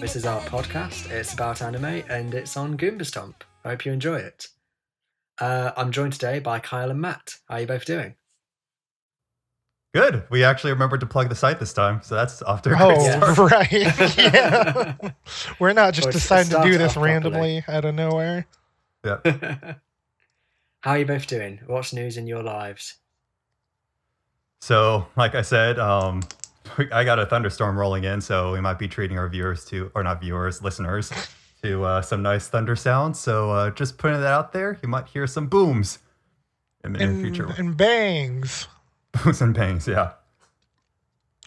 This is our podcast. It's about anime and it's on Goomba Stomp. I hope you enjoy it. Uh, I'm joined today by Kyle and Matt. How are you both doing? Good. We actually remembered to plug the site this time, so that's off to a great Oh, start. right. yeah. We're not just Well, deciding to do this off properly. randomly out of nowhere. Yeah. How are you both doing? What's news in your lives? So, like I said, um, I got a thunderstorm rolling in, so we might be treating our viewers to, or not viewers, listeners, to uh, some nice thunder sounds. So, uh, just putting that out there, you might hear some booms in the near And, future. and bangs. Booms and bangs, yeah.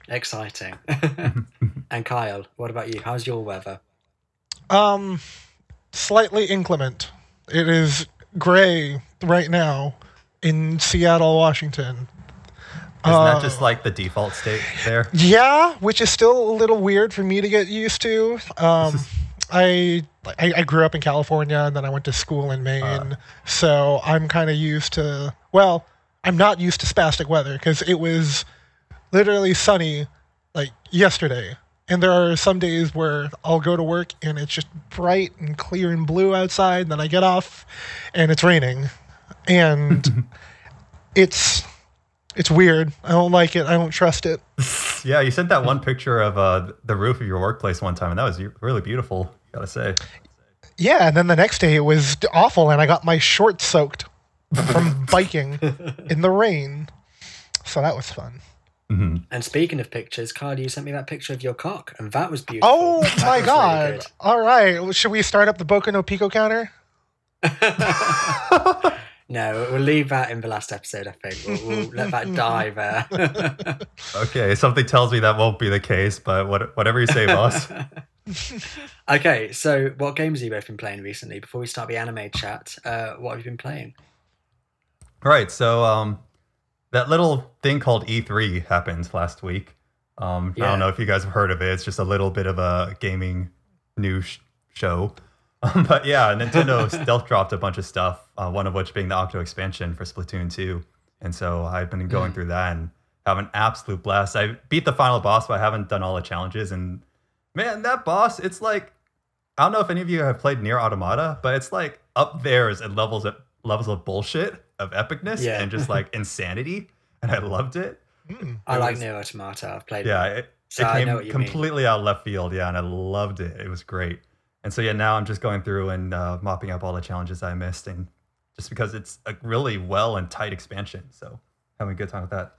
Exciting. and Kyle, what about you? How's your weather? Um, slightly inclement. It is gray right now in Seattle, Washington. Isn't Uh, that just like the default state there? Yeah, which is still a little weird for me to get used to. Um, I, I I grew up in California and then I went to school in Maine, Uh. so I'm kind of used to. Well, I'm not used to spastic weather because it was literally sunny like yesterday, and there are some days where I'll go to work and it's just bright and clear and blue outside, and then I get off and it's raining, and it's it's weird. I don't like it. I don't trust it. Yeah, you sent that one picture of uh, the roof of your workplace one time, and that was really beautiful, gotta say. Yeah, and then the next day it was awful, and I got my shorts soaked from biking in the rain. So that was fun. hmm And speaking of pictures, Kyle, you sent me that picture of your cock, and that was beautiful. Oh That my god! really All right, well, should we start up the Boku no Pico counter? good. no, we'll leave that in the last episode, I think. We'll, we'll let that die there. Okay, something tells me that won't be the case, but what, whatever you say, boss. okay, so what games have you both been playing recently? Before we start the anime chat, uh, what have you been playing? Right. So um, that little thing called E3 happened last week. Um, I don't know if you guys have heard of it. It's just a little bit of a gaming news sh- show. Um, but yeah, Nintendo stealth dropped a bunch of stuff. Uh, one of which being the Octo expansion for Splatoon 2. And so I've been going through that and have an absolute blast. I beat the final boss, but I haven't done all the challenges. And man, that boss, it's like I don't know if any of you have played NieR Automata, but it's like up there is at levels of levels of bullshit, of epicness, Yeah. and just like insanity. And I loved it. Mm. I It like was- NieR Automata. I've played Yeah, it. it, So it I came know what you mean. completely out of left field. Yeah, and I loved it. It was great. And so yeah, now I'm just going through and uh, mopping up all the challenges I missed, and just because it's a really well and tight expansion, so having a good time with that.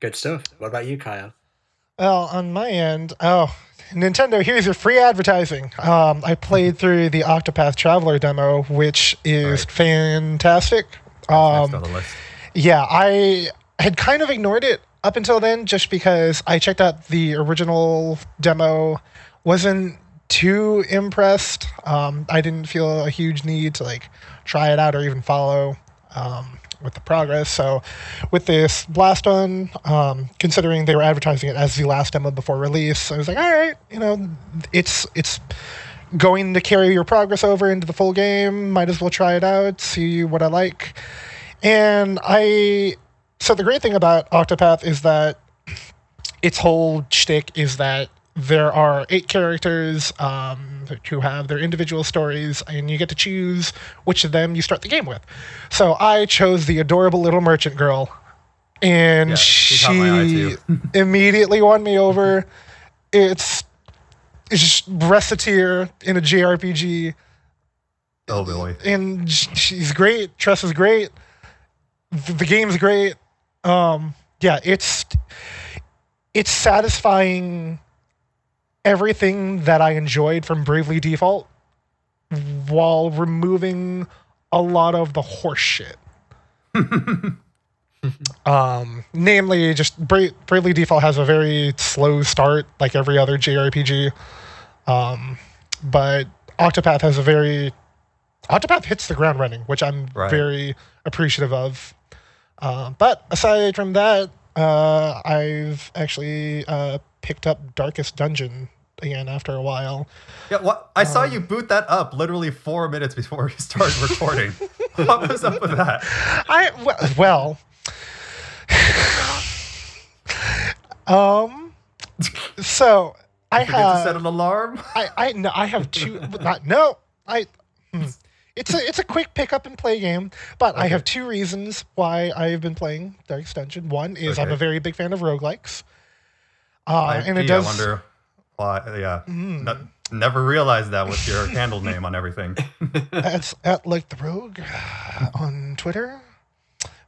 Good stuff. What about you, Kyle? Well, on my end, oh, Nintendo, here's your free advertising. Um, I played through the Octopath Traveler demo, which is Right. fantastic. Next Um, on the list. Yeah, I had kind of ignored it up until then just because I checked out the original demo, wasn't too impressed. Um, I didn't feel a huge need to like try it out or even follow um, with the progress. So, with this last one, um, considering they were advertising it as the last demo before release, I was like, all right, you know, it's it's going to carry your progress over into the full game. Might as well try it out, see what I like. And I, so the great thing about Octopath is that its whole shtick is that there are eight characters um, who have their individual stories, and you get to choose which of them you start the game with. So I chose the adorable little merchant girl, and Yeah, she caught my eye, she too. immediately won me over. It's it's just Recettear in a JRPG Oh boy. and she's great. Tress is great. The, the game's great. Um, yeah, it's it's satisfying everything that I enjoyed from Bravely Default while removing a lot of the horse shit. um, namely, just Bra- Bravely Default has a very slow start, like every other JRPG. Um, but Octopath has a very Octopath hits the ground running, which I'm Right. very appreciative of. Uh, but aside from that, uh, I've actually uh, picked up Darkest Dungeon again after a while. Yeah, what I saw Um, you boot that up literally four minutes before we started recording. what was up with that? I well, um, so I to set an alarm. I I no I have two not no I hmm. it's a it's a quick pick up and play game, but I have two reasons why I've been playing Dark Dungeon. One is I'm a very big fan of roguelikes. Uh, I, and it does I wonder why. Yeah, Mm. No- never realized that with your handle name on everything. That's at like the rogue on Twitter.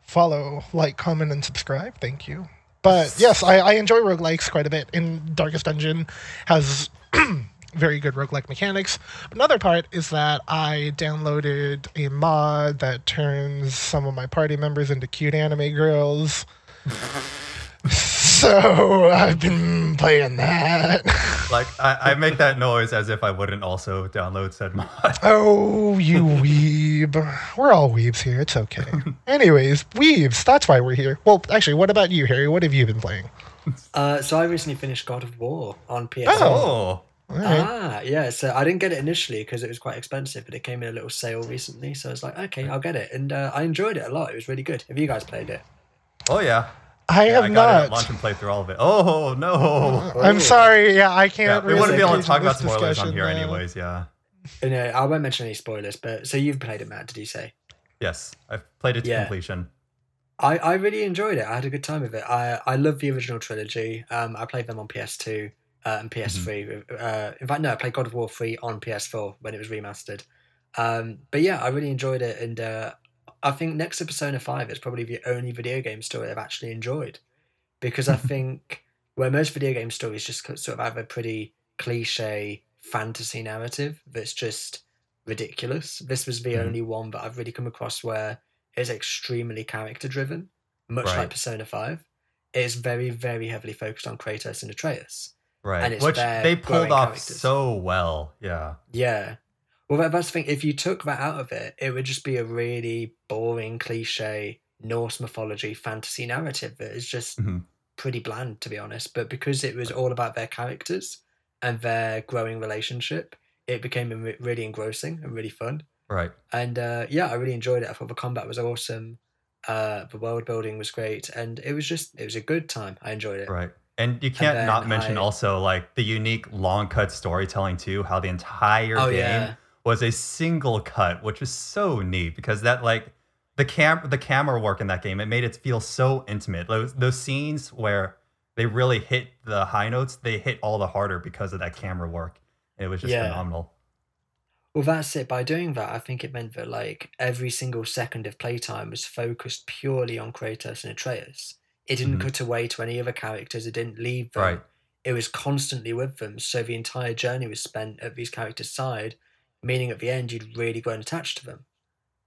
Follow, like, comment, and subscribe. Thank you. But yes, I, I enjoy roguelikes quite a bit. And Darkest Dungeon has very good roguelike mechanics. Another part is that I downloaded a mod that turns some of my party members into cute anime girls. so I've been playing that. Like I, I make that noise as if I wouldn't also download said mod. Oh, you weeb. We're all weebs here. It's okay. Anyways, weebs. That's why we're here. Well, actually, what about you, Harry? What have you been playing? Uh, so I recently finished God of War on PS4. Oh. All right. Ah, yeah. So I didn't get it initially because it was quite expensive, but it came in a little sale recently. So I was like, okay, I'll get it, and uh, I enjoyed it a lot. It was really good. Have you guys played it? oh yeah. I Yeah, have I got it at not. launch and play through all of it. Oh no. I'm sorry. Yeah, I can't. Yeah, we wouldn't be able to talk about spoilers on here, uh, anyways. Yeah. You know, I won't mention any spoilers, but so you've played it, Matt? Did you say? Yes, I've played it to Yeah. completion. I, I really enjoyed it. I had a good time with it. I I love the original trilogy. Um, I played them on PS2 uh, and PS3. Uh, in fact, no, I played God of War 3 on PS4 when it was remastered. Um, but yeah, I really enjoyed it, and uh, I think next to Persona 5 is probably the only video game story I've actually enjoyed, because I think where most video game stories just sort of have a pretty cliche fantasy narrative that's just ridiculous. This was the Mhm. only one that I've really come across where it's extremely character driven, much Right. like Persona 5. It's very, very heavily focused on Kratos and Atreus. Right. And it's Which they pulled off characters. so well. Yeah. Yeah. Well, that, that's the thing. If you took that out of it, it would just be a really boring, cliche Norse mythology fantasy narrative that is just Mhm. pretty bland, to be honest. But because it was all about their characters and their growing relationship, it became re- really engrossing and really fun. Right. And uh, yeah, I really enjoyed it. I thought the combat was awesome. Uh, the world building was great, and it was just it was a good time. I enjoyed it. Right. And you can't then not mention I- also like the unique long cut storytelling too, how the entire Oh game yeah, was a single cut, which was so neat because that like the cam the camera work in that game, it made it feel so intimate. Those those scenes where they really hit the high notes, they hit all the harder because of that camera work. It was just Yeah. phenomenal. Well, that's it. By doing that, I think it meant that like every single second of playtime was focused purely on Kratos and Atreus. It didn't Mhm. cut away to any other characters. It didn't leave them. Right. It was constantly with them. So the entire journey was spent at these characters' side, meaning at the end you'd really grown attached to them.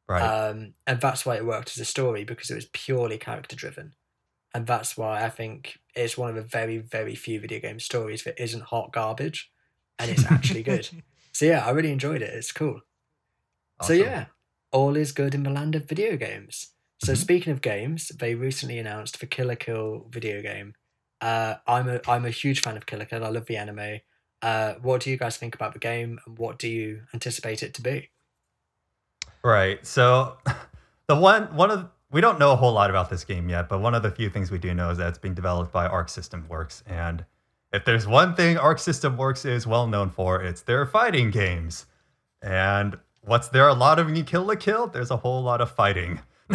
Right. Um, and that's why it worked as a story because it was purely character driven. And that's why I think it's one of the very, very few video game stories that isn't hot garbage and it's actually good. So yeah, I really enjoyed it. It's cool. So yeah, all is good in the land of video games. So Mhm. speaking of games, they recently announced the Kill la Kill video game. Uh, I'm a I'm a huge fan of Kill la Kill. I love the anime. Uh, what do you guys think about the game, and what do you anticipate it to be? Right. So the one one of we don't know a whole lot about this game yet, but one of the few things we do know is that it's being developed by Arc System Works. And if there's one thing Arc System Works is well known for, it's their fighting games. And what's there a lot of when you Kill la Kill? There's a whole lot of fighting.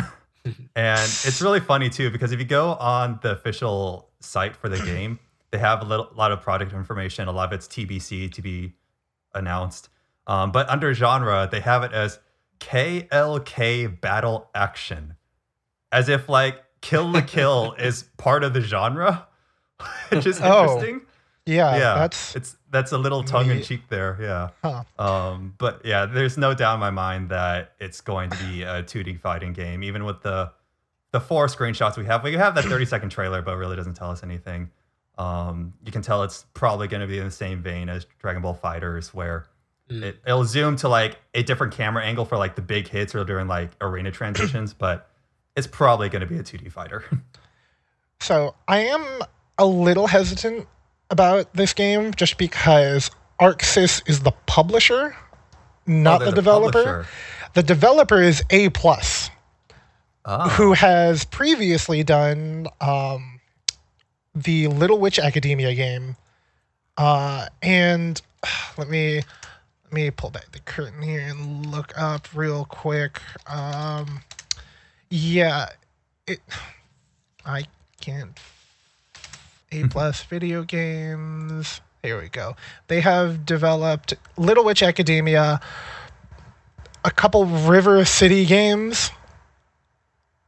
and it's really funny too because if you go on the official site for the game, they have a little, lot of product information. A lot of it's TBC to be announced. Um, but under genre, they have it as KLK Battle Action, as if like Kill la Kill is part of the genre, which is Oh, interesting. Yeah, yeah, that's it's that's a little tongue in cheek there. Yeah. huh. Um, but yeah, there's no doubt in my mind that it's going to be a 2D fighting game, even with the the four screenshots we have. We have that 30 second trailer, but it really doesn't tell us anything. Um, you can tell it's probably going to be in the same vein as Dragon Ball FighterZ, where Mm. it, it'll zoom to like a different camera angle for like the big hits or during like arena transitions, but it's probably going to be a 2D fighter. So I am a little hesitant about this game just because ArcSys is the publisher, not Oh, the they're developer. publisher. The developer is A plus, Ah, who has previously done um, the Little Witch Academia game, Uh, and let me let me pull back the curtain here and look up real quick. Um, yeah, it. I can't. A plus video games. Here we go. They have developed Little Witch Academia, a couple River City games,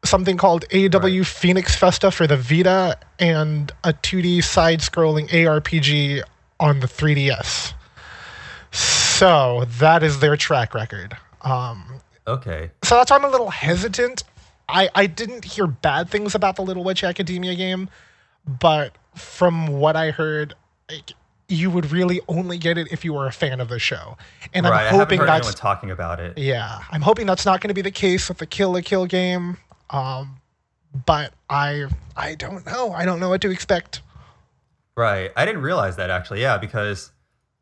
something called AW Right. Phoenix Festa for the Vita, and a 2D side scrolling ARPG on the 3DS. So that is their track record. Um, Okay. so that's why I'm a little hesitant. I, I didn't hear bad things about the Little Witch Academia game, but from what I heard, like, you would really only get it if you were a fan of the show. And right. I'm I haven't hoping heard that's anyone talking about it. yeah, I'm hoping that's not going to be the case with the Kill la Kill game. Um, but I I don't know. I don't know what to expect. Right. I didn't realize that actually. Yeah, because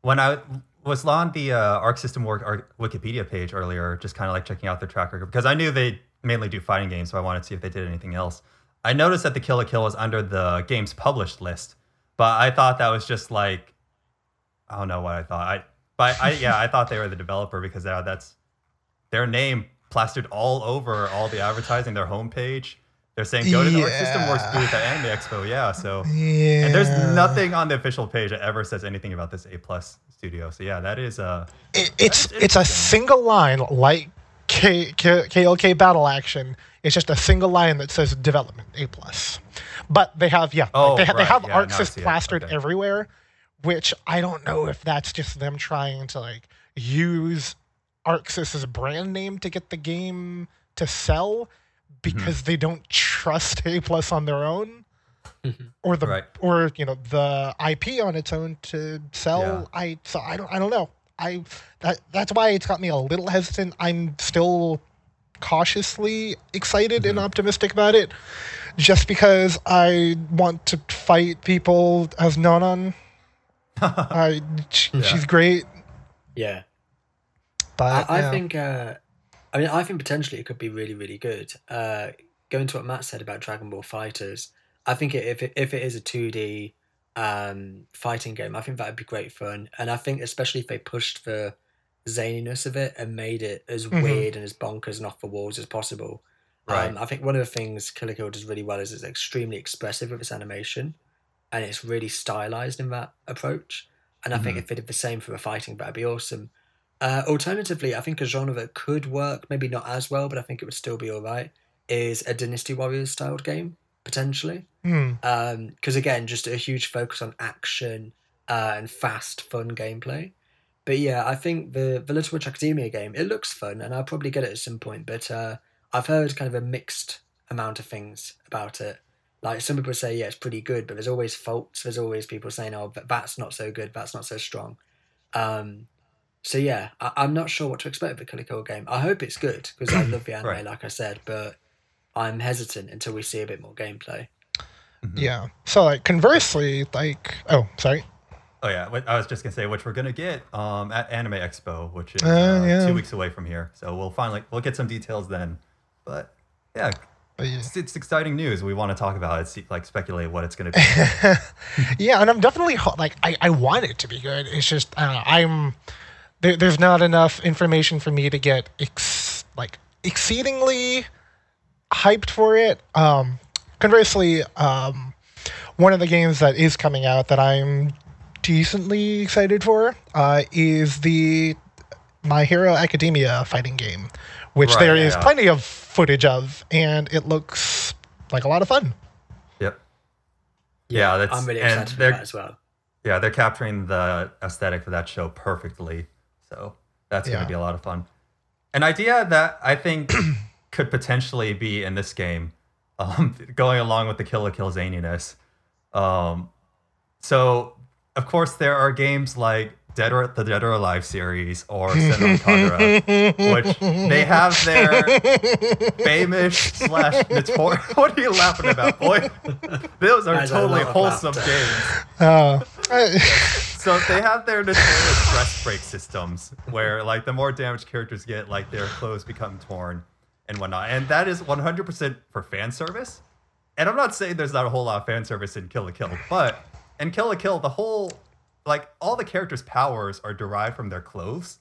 when I was on the uh, Arc System Work Wikipedia page earlier, just kind of like checking out their track record, because I knew they mainly do fighting games, so I wanted to see if they did anything else. I noticed that the Kill la Kill was under the games published list, but I thought that was just like, I don't know what I thought. I, but I, yeah, I thought they were the developer because that's their name plastered all over all the advertising, their homepage. They're saying go to the Arc System Works Yeah. booth at Anime Expo. Yeah, so. Yeah. And there's nothing on the official page that ever says anything about this A plus studio. So yeah, that is uh It, it's it's a single line like K, K, KLK Battle Action. It's just a single line that says development A plus. But they have yeah, like, Oh, they, ha- they have yeah, now I ArcSys see it. plastered Okay. everywhere, which I don't know if that's just them trying to like use ArcSys's brand name to get the game to sell Mm-hmm. because they don't trust A plus on their own. Or the Right. or you know the IP on its own to sell. Yeah. I so I don't I don't know. I that that's why it's got me a little hesitant. I'm still cautiously excited Mm-hmm. and optimistic about it, just because I want to fight people as Nonon. I sh- Yeah. she's great, Yeah. But I, I yeah. think. Uh, I mean, I think potentially it could be really, really good. Uh, going to what Matt said about Dragon Ball FighterZ, I think it, if it, if it is a two D um, fighting game, I think that would be great fun. And I think especially if they pushed the zaniness of it and made it as Mhm. weird and as bonkers and off the walls as possible. Right. Um, I think one of the things Kill la Kill does really well is it's extremely expressive with its animation, and it's really stylized in that approach. And I think Mhm. if they did the same for a fighting, that'd be awesome. Uh, alternatively, I think a genre that could work, maybe not as well, but I think it would still be all right, is a Dynasty Warriors styled game potentially. Hmm. Because again, just a huge focus on action uh, and fast, fun gameplay. But yeah, I think the the Little Witch Academia game it looks fun, and I'll probably get it at some point. But uh, I've heard kind of a mixed amount of things about it. Like some people say, yeah, it's pretty good, but there's always faults. There's always people saying, oh, that- that's not so good, that's not so strong. Um, so yeah, I, I'm not sure what to expect of the Kill la Kill game. I hope it's good because I love the anime, Right. like I said, but I'm hesitant until we see a bit more gameplay. yeah. So like conversely, like oh sorry, Oh yeah, I was just gonna say which we're gonna get um, at Anime Expo, which is Uh, uh, yeah. two weeks away from here. So we'll finally we'll get some details then. But yeah, it's, it's exciting news. We want to talk about it, see, like speculate what it's gonna be. yeah, and I'm definitely like I, I want it to be good. It's just I don't know, I'm there, there's not enough information for me to get ex, like exceedingly hyped for it. Um, conversely, um, one of the games that is coming out that I'm decently excited for uh, is the My Hero Academia fighting game, which Right, there is yeah. plenty of footage of, and it looks like a lot of fun. yep. Yeah, that's I'm really excited for they're- that as well. Yeah, they're capturing the aesthetic for that show perfectly. So that's going to be a lot of fun. An idea that I think could potentially be in this game, um, going along with the Kill la Kill zaniness. Um, so, of course, there are games like Dead or the Dead or Alive series or Senran Kagura, which they have their famous slash notorious. What are you laughing about, boy? Those are Guys, I totally wholesome laughter. games. Uh, So they have their notorious breast break systems where like the more damaged characters get, like their clothes become torn and whatnot. And that is 100% for fan service. And I'm not saying there's not a whole lot of fan service in Kill la Kill, but in Kill la Kill, the whole like all the characters' powers are derived from their clothes.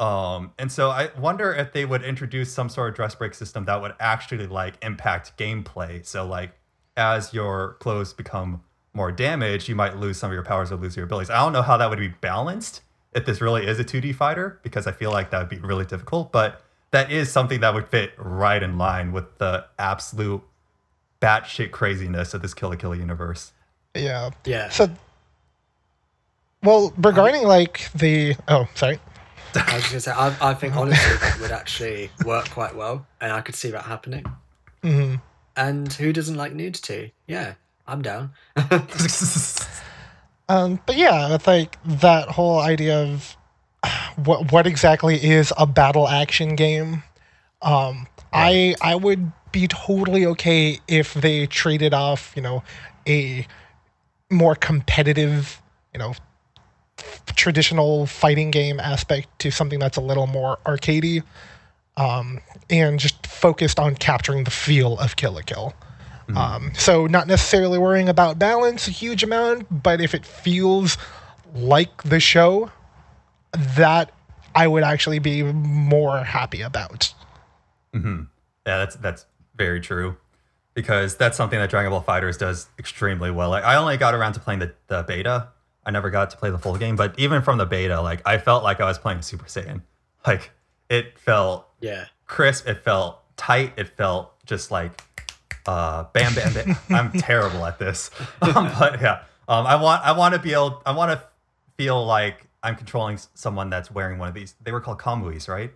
Um, and so I wonder if they would introduce some sort of dress break system that would actually like impact gameplay. So like as your clothes become more damage, you might lose some of your powers or lose your abilities. I don't know how that would be balanced if this really is a 2D fighter, because I feel like that would be really difficult, but that is something that would fit right in line with the absolute batshit craziness of this Kill la Kill universe. Yeah. Yeah. So, well, regarding like the oh, sorry. I was gonna say, I, I think honestly that would actually work quite well, and I could see that happening. hmm And who doesn't like nudity? Yeah, I'm down. Um, but yeah, it's like that whole idea of what what exactly is a battle action game. Um, I I would be totally okay if they traded off, you know, a more competitive, you know, traditional fighting game aspect to something that's a little more arcadey, um, and just focused on capturing the feel of Kill la Kill. Um, so not necessarily worrying about balance a huge amount, but if it feels like the show, that I would actually be more happy about. Yeah, that's that's very true. Because that's something that Dragon Ball FighterZ does extremely well. Like I only got around to playing the, the beta. I never got to play the full game, but even from the beta, like I felt like I was playing Super Saiyan. Like it felt Yeah. crisp, it felt tight, it felt just like uh bam bam bam. I'm terrible at this. Um, but yeah. Um I want I want to be able I want to feel like I'm controlling someone that's wearing one of these. They were called Kamuis, right?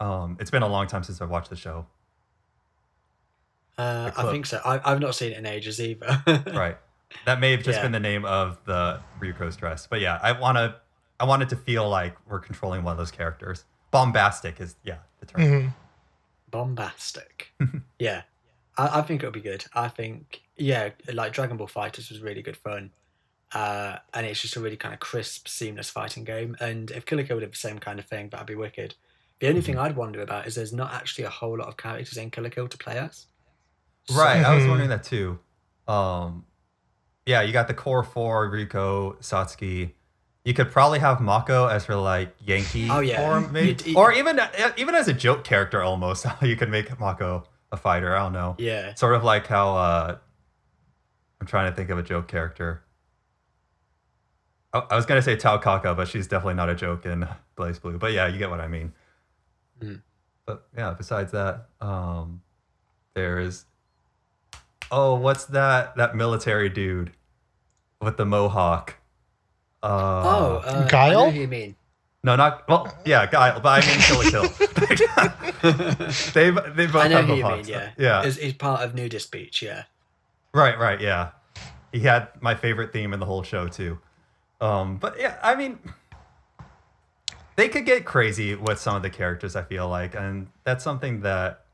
Um it's been a long time since I've watched the show. Uh, The I think so. I, I've not seen it in ages either. right. That may have just Yeah. been the name of the Ryuko's dress, but yeah, I want to. I want it to feel like we're controlling one of those characters. Bombastic is yeah the term. Mhm. Bombastic. yeah. I, I think it'll be good. I think, yeah, like Dragon Ball FighterZ was really good fun. Uh, and it's just a really kind of crisp, seamless fighting game. And if Kill la Kill did the same kind of thing, that'd be wicked. The only thing I'd wonder about is there's not actually a whole lot of characters in Kill la Kill to play as. So- Right, I was Mhm. wondering that too. Um, yeah, you got the core four: Ryuko, Satsuki. You could probably have Mako as her like Yankee Oh, yeah. form, maybe, or even even as a joke character almost. you could make Mako a fighter. I don't know. Yeah. Sort of like how uh, I'm trying to think of a joke character. I, I was gonna say Taokaka, but she's definitely not a joke in BlazBlue. But yeah, you get what I mean. Mm. But yeah, besides that, um, there's oh, what's that? That military dude with the mohawk. Uh, oh, uh, I Guile? know who you mean. No, not well. Yeah, Guile, but I mean Kill la Kill. they've they both I know have who you mean, yeah. yeah. Is he's part of Nudist Beach, yeah. Right, right, yeah. He had my favorite theme in the whole show too. Um, but yeah, I mean, they could get crazy with some of the characters. I feel like, and that's something that,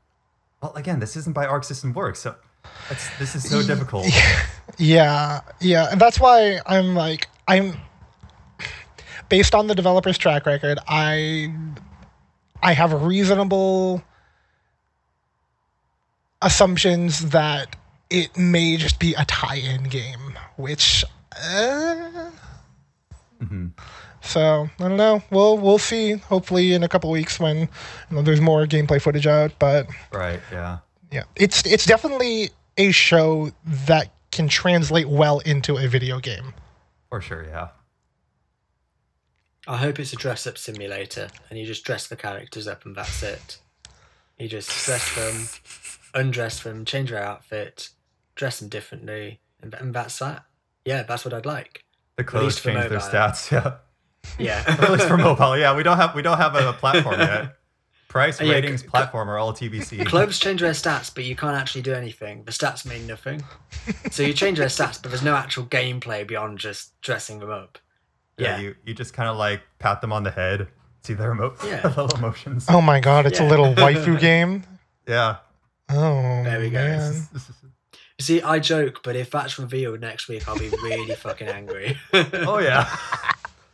well, again, this isn't by Arc System Works, so that's this is so difficult. Yeah, yeah, and that's why I'm like I'm based on the developer's track record. I I have reasonable assumptions that it may just be a tie-in game, which. Uh, Mhm. So I don't know. We'll we'll see. Hopefully in a couple weeks when you know, there's more gameplay footage out. But Right, yeah, yeah, it's it's definitely a show that can translate well into a video game. for sure, yeah. I hope it's a dress up simulator and you just dress the characters up and that's it. You just dress them, undress them, change their outfit, dress them differently, and, and that's that. Yeah, that's what I'd like. The clothes change their stats, yeah. Yeah. At least for mobile, yeah. We don't have we don't have a platform yet. Price, Yeah, ratings, c- platform are all TBC. Clothes change their stats, but you can't actually do anything. The stats mean nothing. So you change their stats, but there's no actual gameplay beyond just dressing them up. Yeah, Yeah. you you just kind of like pat them on the head, see their emo- Yeah. little emotions. Oh my god, it's a little waifu game. Yeah. Oh There we go. man. You see, I joke, but if that's revealed next week, I'll be really fucking angry. oh yeah.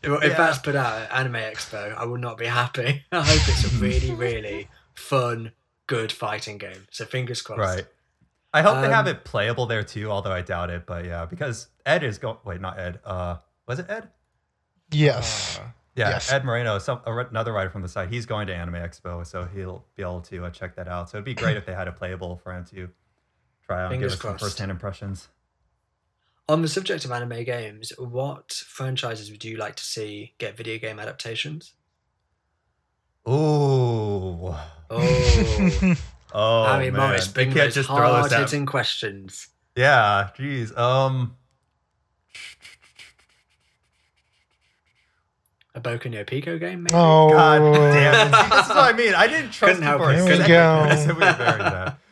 If if Yeah. that's put out at Anime Expo, I will not be happy. I hope it's a really, really fun, good fighting game. So fingers crossed. Right. I hope they have Um, it playable there too, although I doubt it. But yeah, because Ed is going. Wait, not Ed. Uh, Was it Ed? Yes. Uh, Yeah, Yes. Ed Moreno, some another writer from the site. He's going to Anime Expo, so he'll be able to uh, check that out. So it'd be great if they had a playable for him to try out and give Fingers us some first-hand impressions. on the subject of anime games, what franchises would you like to see get video game adaptations? Ooh, Oh, oh Harry man, Morris, you bring can't those just throw this at. hard-hitting questions. Yeah, jeez. Um, A Boku no Pico game, maybe? Oh, God damn it! See, this is what I mean. I didn't trust Couldn't you help for a it. There we second. go. I said we were that.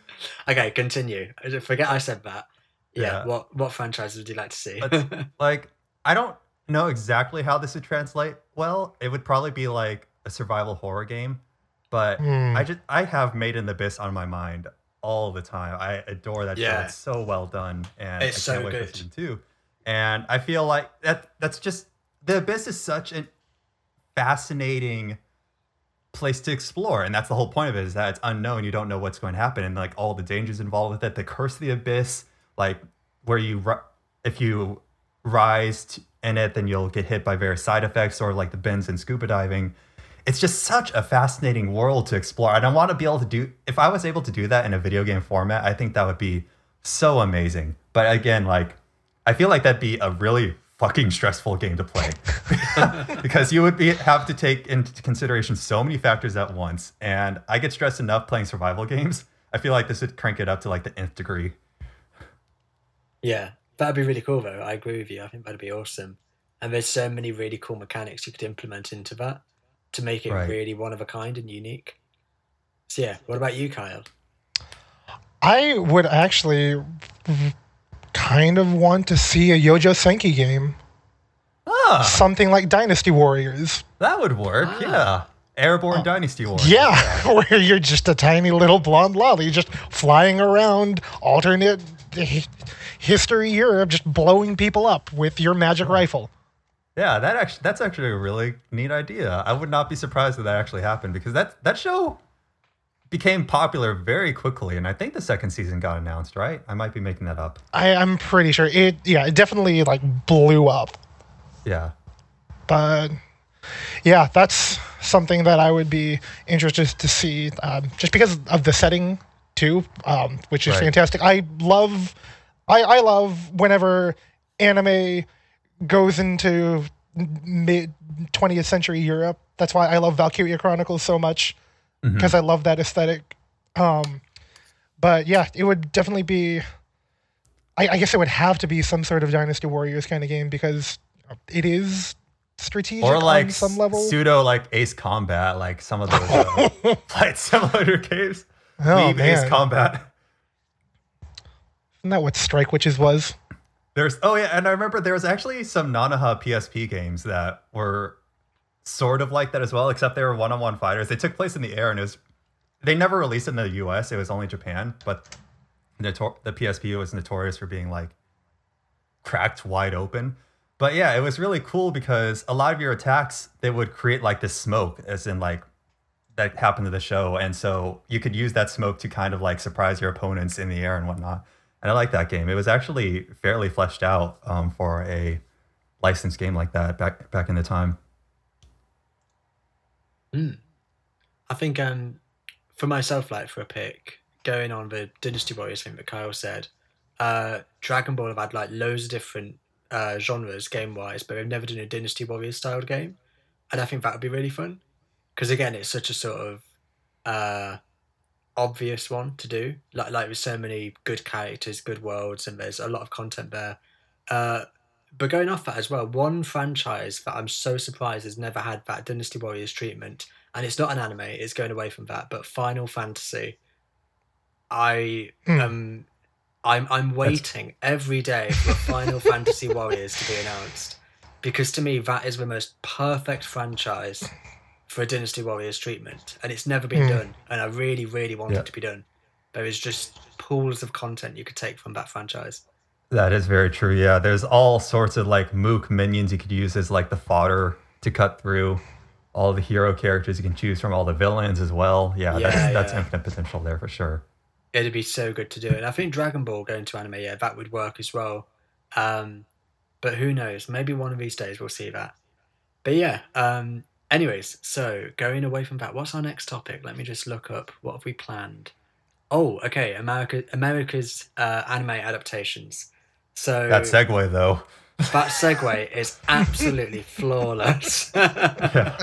Okay, continue. I Forget I said that. Yeah, Yeah. what what franchises would you like to see? Let's- Like, I don't know exactly how this would translate well. It would probably be like a survival horror game, but Hmm. I just I have Made in the Abyss on my mind all the time. I adore that show. Yeah. It's so well done, and It's I can't so wait for good. season two. And I feel like that that's just the Abyss is such an fascinating place to explore. And that's the whole point of it is that it's unknown. You don't know what's going to happen. And like all the dangers involved with it the curse of the abyss like where you if you rise in it then you'll get hit by various side effects or like the bends in scuba diving. It's just such a fascinating world to explore. And i want to be able to do if i was able to do that in a video game format i think that would be so amazing. But again like i feel like that'd be a really fucking stressful game to play because you would be have to take into consideration so many factors at once and i get stressed enough playing survival games i feel like this would crank it up to like the nth degree yeah, that'd be really cool though. I agree with you. I think that'd be awesome. And there's so many really cool mechanics you could implement into that to make it Right. really one of a kind and unique. So yeah, what about you, Kyle? I would actually kind of want to see a Youjo Senki game. ah Something like Dynasty Warriors. that would work Ah. yeah airborne dynasty war Yeah, where you're just a tiny little blonde lolly just flying around alternate hi- history Europe, just blowing people up with your magic rifle. Yeah, that actually that's actually a really neat idea. I would not be surprised if that actually happened because that that show became popular very quickly, and I think the second season got announced. Right? I might be making that up. I, I'm pretty sure it. Yeah, it definitely like blew up. Yeah, But yeah, that's something that I would be interested to see, um, just because of the setting too, um, which is Right. fantastic. I love, I, I love whenever anime goes into mid 20th century Europe. That's why I love Valkyria Chronicles so much because I love that aesthetic. Um, but yeah, it would definitely be. I, I guess it would have to be some sort of Dynasty Warriors kind of game because it is strategic or like on some level. pseudo like Ace Combat, like some of those uh, flight simulator games. Oh, Leave Ace. Combat. Isn't that what Strike Witches was? There's oh yeah, and I remember there was actually some Nanoha PSP games that were sort of like that as well, except they were one-on-one fighters. They took place in the air, and it was they never released it in the U.S. It was only Japan, but notor- the PSP was notorious for being like cracked wide open. But yeah, it was really cool because a lot of your attacks they would create like this smoke, as in like that happened to the show, and so you could use that smoke to kind of like surprise your opponents in the air and whatnot. And I like that game. It was actually fairly fleshed out um, for a licensed game like that back back in the time. I think um for myself, like for a pick, going on the Dynasty Warriors thing that Kyle said, uh Dragon Ball have had like loads of different uh genres game wise, but they've never done a Dynasty Warriors styled game. And I think that would be really fun. Because again, it's such a sort of uh obvious one to do. Like like with so many good characters, good worlds, and there's a lot of content there. Uh but going off that as well, one franchise that I'm so surprised has never had that Dynasty Warriors treatment, and it's not an anime, it's going away from that, but Final Fantasy. I Hmm. um I'm I'm waiting every day for Final Fantasy Warriors to be announced. Because to me that is the most perfect franchise for a Dynasty Warriors treatment. And it's never been Hmm. done. And I really, really want Yeah. it to be done. There is just pools of content you could take from that franchise. That is very true. Yeah, there's all sorts of like mook minions you could use as like the fodder to cut through. All the hero characters you can choose from, all the villains as well. Yeah, Yeah, that's that's infinite potential there for sure. It'd be so good to do it. And I think Dragon Ball going to anime, yeah, that would work as well. Um, But who knows? Maybe one of these days we'll see that. But yeah, um, anyways, so going away from that, what's our next topic? Let me just look up what have we planned. Oh, okay, America America's uh, anime adaptations. So That segue though. that segue is absolutely flawless. Yeah.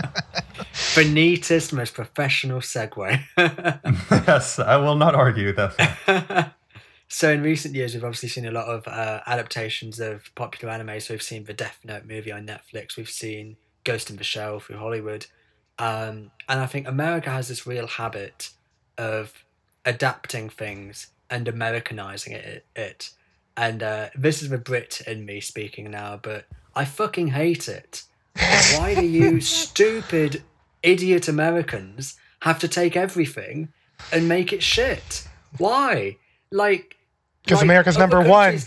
the neatest, most professional segue. yes, I will not argue with that. so in recent years, we've obviously seen a lot of uh, adaptations of popular anime. So we've seen the Death Note movie on Netflix. We've seen Ghost in the Shell through Hollywood, um, and I think America has this real habit of adapting things and Americanizing it. it. And uh, this is the Brit in me speaking now, but I fucking hate it. Why do you stupid idiot Americans have to take everything and make it shit? Why? Like, 'Cause like, America's number one.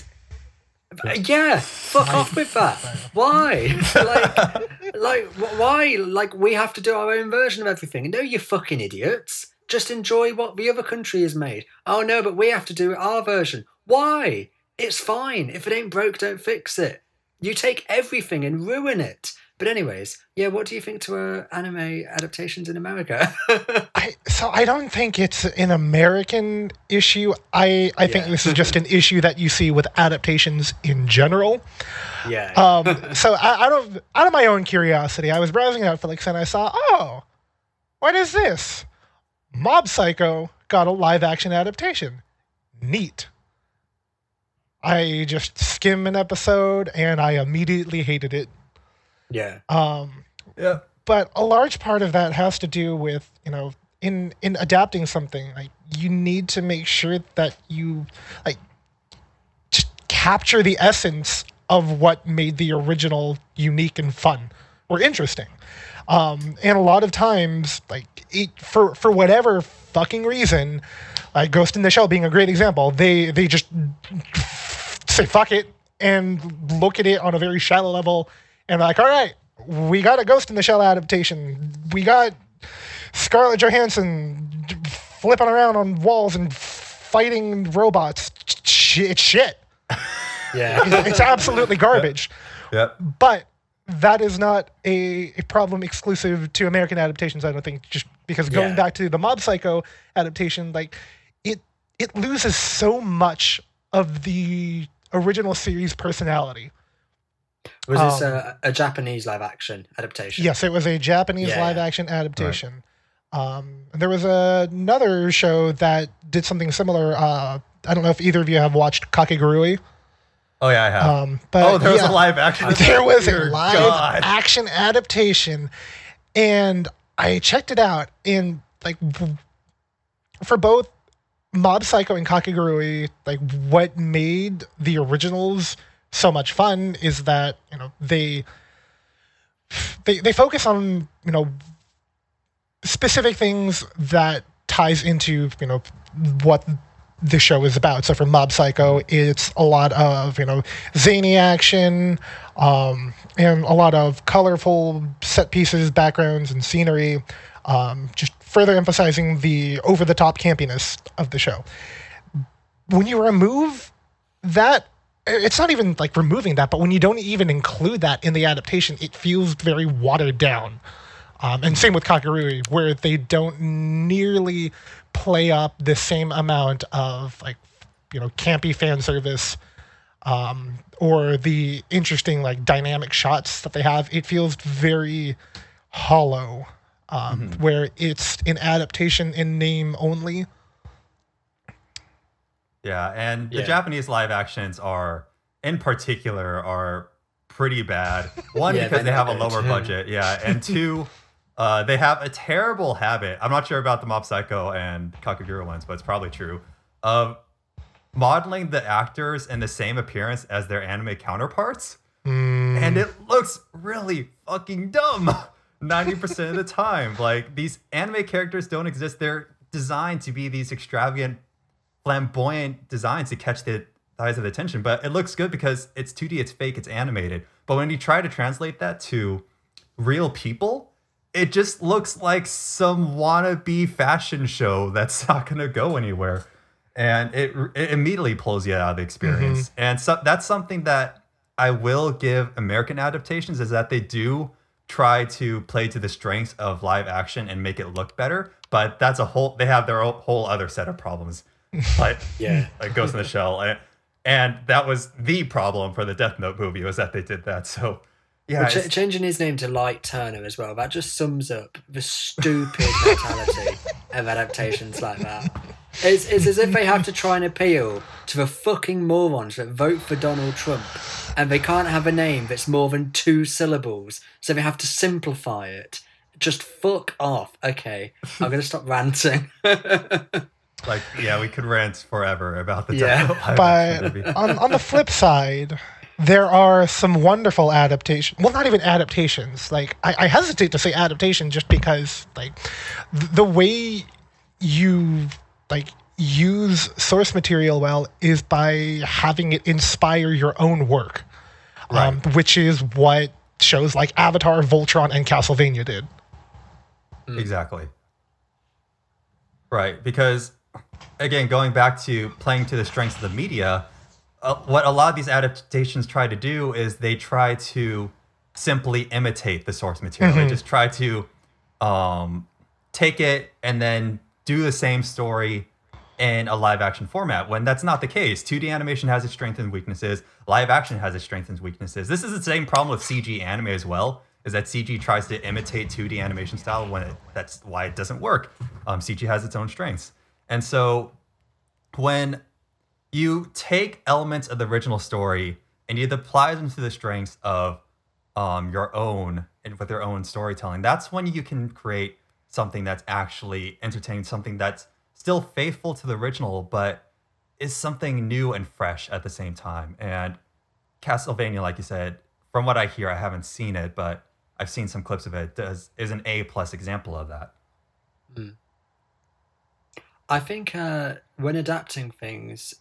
Yeah, fuck off with that. Why? like, like, why? Like, we have to do our own version of everything. No, you fucking idiots. Just enjoy what the other country has made. Oh no, but we have to do our version. Why? It's fine. If it ain't broke, don't fix it. You take everything and ruin it. But anyways, yeah. What do you think to uh, anime adaptations in America? I, so I don't think it's an American issue. I, I think this is just an issue that you see with adaptations in general. yeah. Um, so I, out of out of my own curiosity, I was browsing Netflix and I saw, oh, what is this? Mob Psycho got a live action adaptation. Neat. I just skim an episode and I immediately hated it. yeah. Um, yeah. but a large part of that has to do with you know in in adapting something like you need to make sure that you like just capture the essence of what made the original unique and fun or interesting um and a lot of times like it, for for whatever fucking reason like ghost in the shell being a great example they they just say fuck it and look at it on a very shallow level and like all right we got a ghost in the shell adaptation we got scarlett johansson flipping around on walls and fighting robots it's shit Yeah. it's absolutely garbage Yeah. but that is not a, a problem exclusive to American adaptations. I don't think just because going Yeah. back to the Mob Psycho adaptation, like it it loses so much of the original series personality. Was this Um, a, a Japanese live action adaptation? Yes, it was a Japanese Yeah, live yeah. action adaptation. Um, and there was another show that did something similar. Uh, I don't know if either of you have watched Kakegurui. Oh yeah, I have. Um, but oh, there was a live action. there was a live God. action adaptation and i checked it out and like for both mob psycho and kakegurui like what made the originals so much fun is that you know they they, they focus on you know specific things that ties into you know what the show is about. So for Mob Psycho, it's a lot of you know zany action, um, and a lot of colorful set pieces, backgrounds, and scenery. Um, just further emphasizing the over-the-top campiness of the show. When you remove that, it's not even like removing that, but when you don't even include that in the adaptation, it feels very watered down. Um, and same with Kakegurui, where they don't nearly play up the same amount of like, you know, campy fan service, um, or the interesting like dynamic shots that they have. It feels very hollow, um, where it's an adaptation in name only. Yeah, and the Yeah. Japanese live actions are, in particular, are pretty bad. One Yeah, because they're have a lower good. budget, yeah, and two, uh, they have a terrible habit. I'm not sure about the Mob Psycho and Kakegurui ones, but it's probably true of modeling the actors in the same appearance as their anime counterparts, and it looks really fucking dumb. 90% of the time. Like these anime characters don't exist. They're designed to be these extravagant flamboyant designs to catch the eyes of the attention. But it looks good because it's 2D, it's fake, it's animated. But when you try to translate that to real people, it just looks like some wannabe fashion show that's not going to go anywhere. And it, it immediately pulls you out of the experience. Mm-hmm. And so that's something that I will give American adaptations is that they do try to play to the strengths of live action and make it look better, but that's a whole they have their whole other set of problems. Like Yeah. like Ghost in the Shell, and, and that was the problem for the Death Note movie was that they did that. So yeah, Well, ch- changing his name to Light Turner as well. That just sums up the stupid mentality of adaptations like that. It's, it's as if they have to try and appeal to the fucking morons that vote for Donald Trump, and they can't have a name that's more than two syllables, so they have to simplify it. Just fuck off. Okay, I'm gonna stop ranting. like yeah, we could rant forever about the Yeah. Death Note But on, on the flip side, there are some wonderful adaptations. Well, not even adaptations. Like I, I hesitate to say adaptation just because like th- the way you like use source material well is by having it inspire your own work, um, which is what shows like Avatar, Voltron, and Castlevania did. Exactly. Right, because again, going back to playing to the strengths of the media, uh, what a lot of these adaptations try to do is they try to simply imitate the source material. They just try to um, take it and then do the same story in a live action format when that's not the case. 2D animation has its strengths and weaknesses. Live action has its strengths and weaknesses. This is the same problem with CG anime as well. Is that CG tries to imitate 2D animation style when it, that's why it doesn't work. Um, CG has its own strengths, and so when you take elements of the original story and you apply them to the strengths of um, your own and with their own storytelling, that's when you can create something that's actually entertaining, something that's still faithful to the original, but is something new and fresh at the same time. And Castlevania, like you said, from what I hear, I haven't seen it, but I've seen some clips of it. Does is an A plus example of that? I think uh, when adapting things,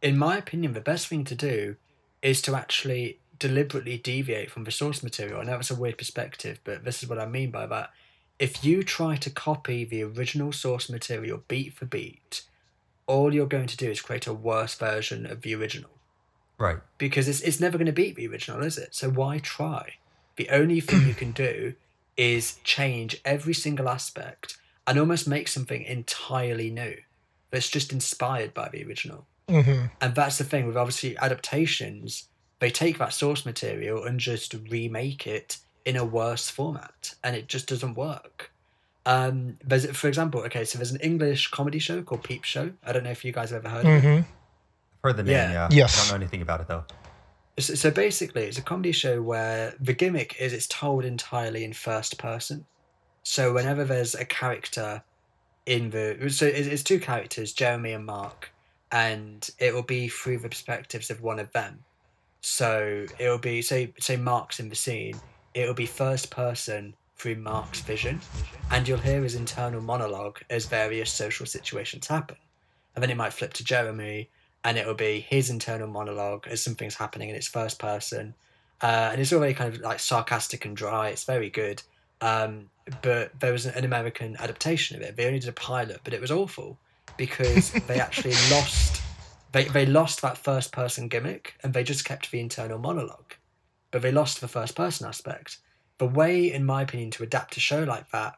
in my opinion, the best thing to do is to actually deliberately deviate from the source material. I know it's a weird perspective, but this is what I mean by that. If you try to copy the original source material beat for beat, all you're going to do is create a worse version of the original Right. because it's, it's never going to beat the original, is it? So why try? The only thing you can do is change every single aspect and almost make something entirely new that's just inspired by the original. hmm And that's the thing with obviously adaptations, they take that source material and just remake it in a worse format, and it just doesn't work. Um, there's, for example, okay, so there's an English comedy show called Peep Show. I don't know if you guys have ever heard of it. hmm I've heard the name, Yeah. yeah. Yes. I don't know anything about it though. So, so basically, it's a comedy show where the gimmick is it's told entirely in first person. So whenever there's a character in the so it's, it's two characters, Jeremy and Mark, and it will be through the perspectives of one of them. So it will be say say Mark's in the scene, it will be first person through Mark's vision, and you'll hear his internal monologue as various social situations happen, and then it might flip to Jeremy, and it will be his internal monologue as something's happening in its first person. Uh, and it's all very kind of like sarcastic and dry. It's very good. Um, but there was an American adaptation of it. They only did a pilot, but it was awful because they actually lost. They, they lost that first person gimmick and they just kept the internal monologue, but they lost the first person aspect. The way, in my opinion, to adapt a show like that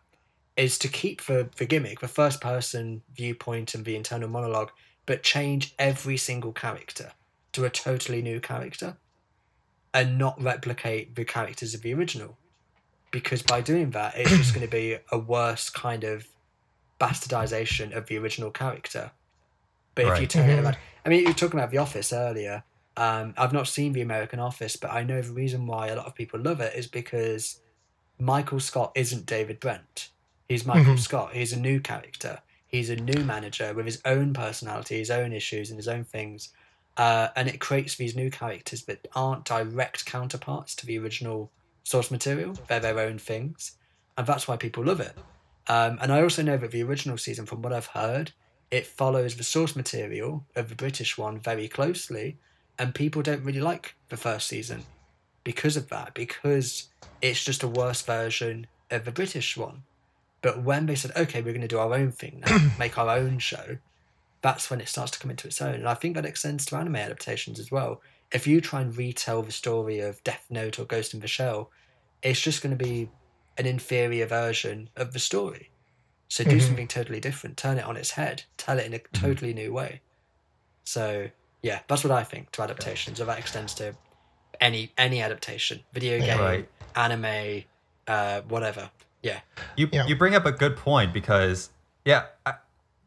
is to keep the, the gimmick, the first person viewpoint and the internal monologue, but change every single character to a totally new character and not replicate the characters of the original. Because by doing that, it's just going to be a worse kind of bastardization of the original character. But if you Right. turn it Mhm. around, I mean, you were talking about The Office earlier. Um, I've not seen The American Office, but I know the reason why a lot of people love it is because Michael Scott isn't David Brent. He's Michael Mhm. Scott. He's a new character. He's a new manager with his own personality, his own issues, and his own things. Uh, and it creates these new characters that aren't direct counterparts to the original source material. They're their own things. And that's why people love it. Um, and I also know that the original season, from what I've heard, it follows the source material of the British one very closely. And people don't really like the first season because of that, because it's just a worse version of the British one. But when they said, okay, we're going to do our own thing now, make our own show, that's when it starts to come into its own. And I think that extends to anime adaptations as well. if you try and retell the story of Death Note or Ghost in the Shell, it's just going to be an inferior version of the story. So do Mhm. something totally different, turn it on its head, tell it in a totally new way. So yeah, that's what I think to adaptations. So that extends to any any adaptation, video game, Right. anime, uh, whatever. Yeah, You Yeah. you bring up a good point because yeah, I,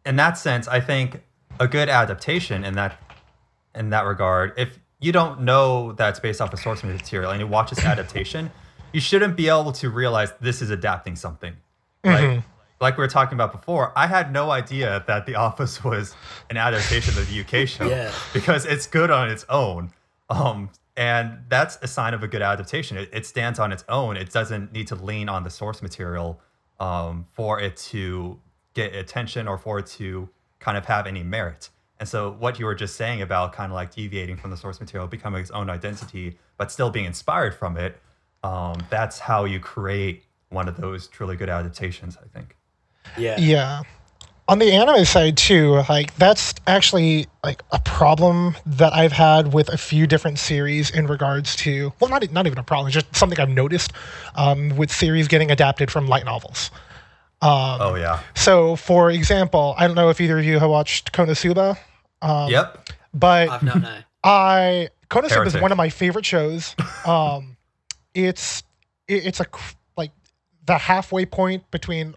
in that sense, I think a good adaptation in that in that regard, if you don't know that's based off of source material and you watch this adaptation, you shouldn't be able to realize this is adapting something. Like like we were talking about before, I had no idea that The Office was an adaptation of the UK show Yeah. because it's good on its own. Um, and that's a sign of a good adaptation. It, it stands on its own. It doesn't need to lean on the source material um, for it to get attention or for it to kind of have any merit. And so, what you were just saying about kind of like deviating from the source material, becoming its own identity, but still being inspired from it, um, that's how you create one of those truly good adaptations, I think. Yeah, Yeah. On the anime side too, like that's actually like a problem that I've had with a few different series in regards to well, not not even a problem, just something I've noticed um, with series getting adapted from light novels. oh yeah. So, for example, I don't know if either of you have watched Konosuba, um, yep. but I've not know. I Konosuba is one of my favorite shows. Um, it's it, it's a like the halfway point between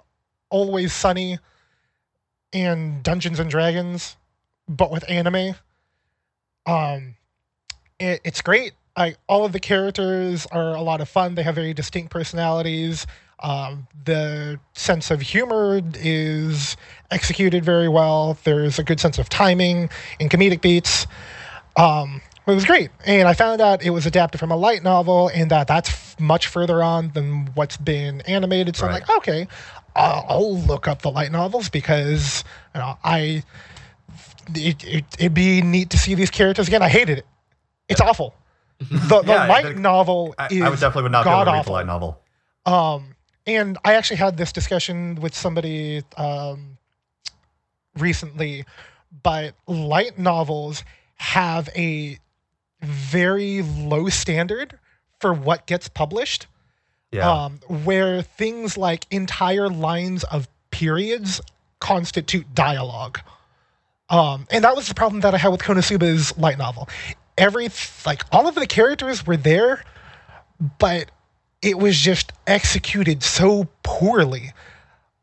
Always Sunny and Dungeons and Dragons, but with anime. Um, it, it's great. I all of the characters are a lot of fun. They have very distinct personalities. Um, the sense of humor is executed very well. There's a good sense of timing and comedic beats. Um, it was great, and I found out it was adapted from a light novel, and that that's f- much further on than what's been animated. So I'm like, okay, I'll, I'll look up the light novels because you know I it, it, it'd be neat to see these characters again. I hated it. It's awful. The, the Yeah, light the- novel I, is I would definitely would not be able to read the light novel. Um, and I actually had this discussion with somebody um, recently, but light novels have a very low standard for what gets published. Yeah. Um, where things like entire lines of periods constitute dialogue. Um, and that was the problem that I had with Konosuba's light novel. Every like all of the characters were there, but it was just executed so poorly.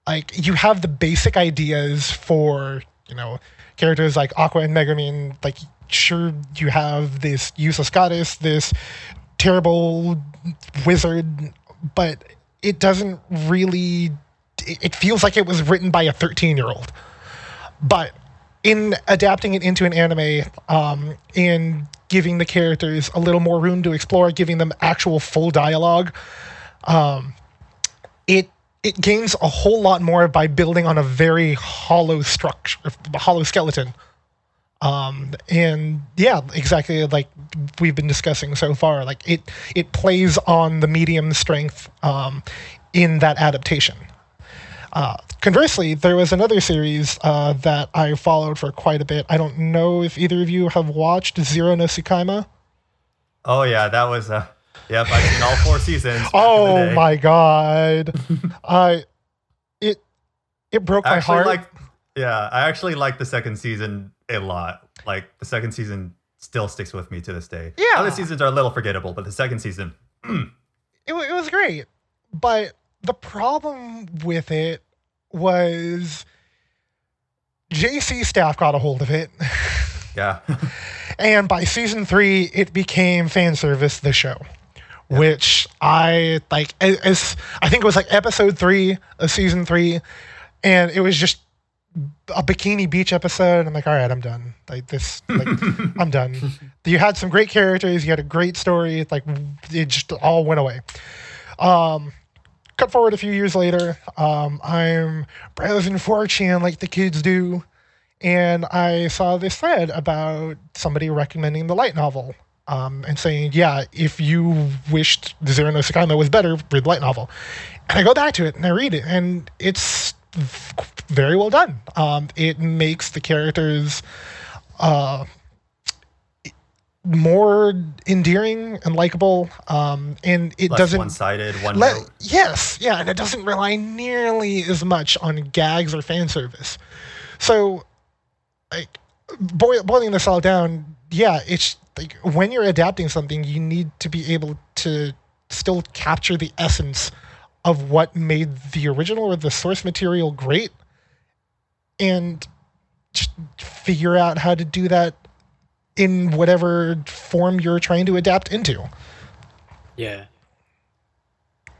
Like you have the basic ideas for you know characters like Aqua and Megumin. Like sure you have this useless goddess, this terrible wizard, but it doesn't really. It feels like it was written by a thirteen-year-old. But in adapting it into an anime, um, in giving the characters a little more room to explore, giving them actual full dialogue, um, it it gains a whole lot more by building on a very hollow structure, hollow skeleton. Um, and yeah, exactly like we've been discussing so far. Like it it plays on the medium strength um, in that adaptation. Uh, conversely, there was another series uh, that I followed for quite a bit. I don't know if either of you have watched Zero no Tsukaima. oh yeah, that was. Uh, yep, I've seen all four seasons. back in the Oh my god! I it it broke I my actually heart. like. Yeah, I actually like the second season a lot. Like the second season still sticks with me to this day. Yeah. Other seasons are a little forgettable, but the second season, it, it was great, but the problem with it was JC staff got a hold of it, yeah, and by season three, it became fan service the show, which I like. As I think it was like episode three of season three, and it was just a bikini beach episode. And I'm like, all right, I'm done. Like this, like I'm done. You had some great characters. You had a great story. Like it just all went away. Um, cut forward a few years later. Um, I'm browsing 4chan like the kids do, and I saw this thread about somebody recommending the light novel. Um, and saying, yeah, if you wished Zero no Tsukaima was better, read the light novel. And I go back to it and I read it, and it's very well done. Um, it makes the characters uh, more endearing and likable, um, and it Less doesn't one-sided, one Le- yes, yeah, and it doesn't rely nearly as much on gags or fan service. So, like, boil, boiling this all down, yeah, it's like when you're adapting something, you need to be able to still capture the essence of what made the original or the source material great, and just figure out how to do that in whatever form you're trying to adapt into. Yeah.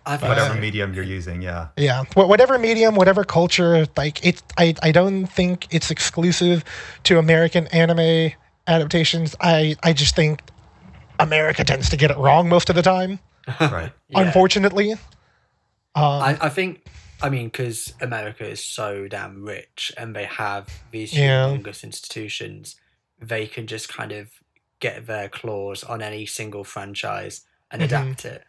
I think Whatever so. medium you're using, yeah. Yeah, wh- whatever medium, whatever culture, like it, I, I don't think it's exclusive to American anime adaptations. I, I just think America tends to get it wrong most of the time. Right. Yeah. Unfortunately, um, I, I think, I mean, because America is so damn rich and they have these Yeah. humongous institutions, they can just kind of get their claws on any single franchise and Mhm. adapt it.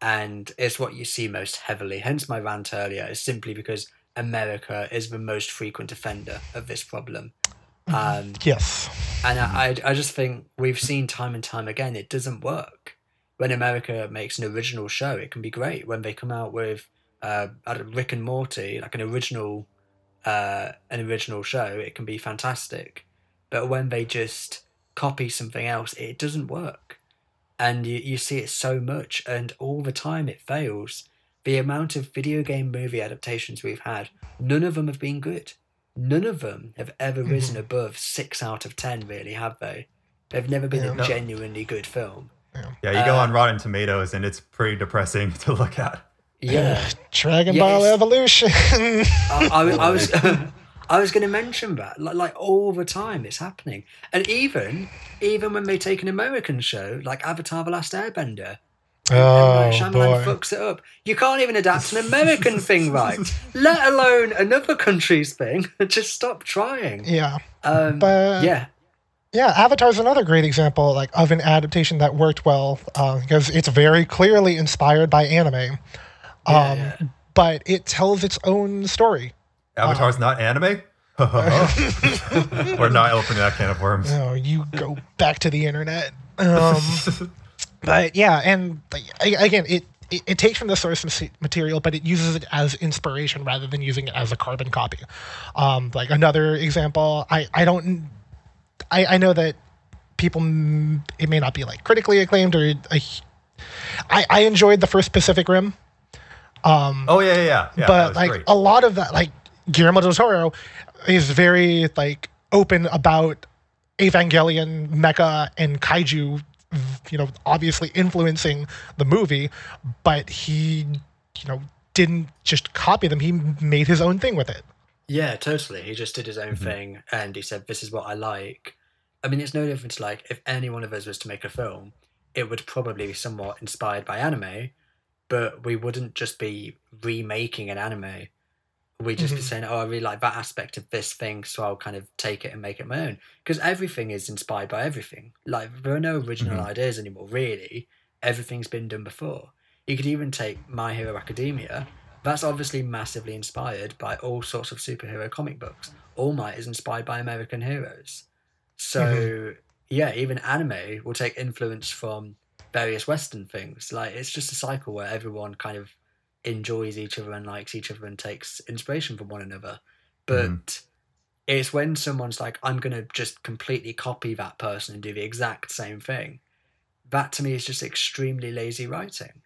And it's what you see most heavily. Hence, my rant earlier is simply because America is the most frequent offender of this problem. Um, yes, and I I just think we've seen time and time again it doesn't work. When America makes an original show, it can be great. When they come out with uh, Rick and Morty, like an original, uh, an original show, it can be fantastic. But when they just copy something else, it doesn't work. And you, you see it so much, and all the time it fails. The amount of video game movie adaptations we've had, none of them have been good. None of them have ever risen above six out of ten, really, have they? They've never been Yeah. a genuinely good film. Yeah, you go Uh, on Rotten Tomatoes and it's pretty depressing to look at. Yeah. Dragon Ball Evolution. I, I, I was I was going to mention that like, like all the time it's happening, and even even when they take an American show like Avatar: The Last Airbender, oh Shyamalan boy, fucks it up. You can't even adapt an American thing right, let alone another country's thing. Just stop trying. yeah. Um, But- yeah, Yeah, Avatar's another great example, like of an adaptation that worked well uh, because it's very clearly inspired by anime, um, yeah. but it tells its own story. Avatar's not anime? We're not opening that can of worms. No, you go back to the internet. Um, but yeah, and like, again, it, it it takes from the source material, but it uses it as inspiration rather than using it as a carbon copy. Um, like another example, I I don't, I I know that people mm, it may not be like critically acclaimed or a, I I enjoyed the first Pacific Rim. Um, oh yeah, yeah, yeah. yeah but like great. a lot of that like guillermo del toro is very like open about evangelion mecha and kaiju you know obviously influencing the movie but he you know didn't just copy them he made his own thing with it Yeah, totally. He just did his own mm-hmm. thing and he said, This is what I like. I mean, it's no different to like if any one of us was to make a film, it would probably be somewhat inspired by anime, but we wouldn't just be remaking an anime. We'd just be Mhm. saying, Oh, I really like that aspect of this thing, so I'll kind of take it and make it my own. Because everything is inspired by everything. Like, there are no original Mhm. ideas anymore, really. Everything's been done before. You could even take My Hero Academia. That's obviously massively inspired by all sorts of superhero comic books. All Might is inspired by American heroes. So, yeah, even anime will take influence from various Western things. Like, it's just a cycle where everyone kind of enjoys each other and likes each other and takes inspiration from one another. But mm. it's when someone's like, I'm going to just completely copy that person and do the exact same thing. That to me is just extremely lazy writing.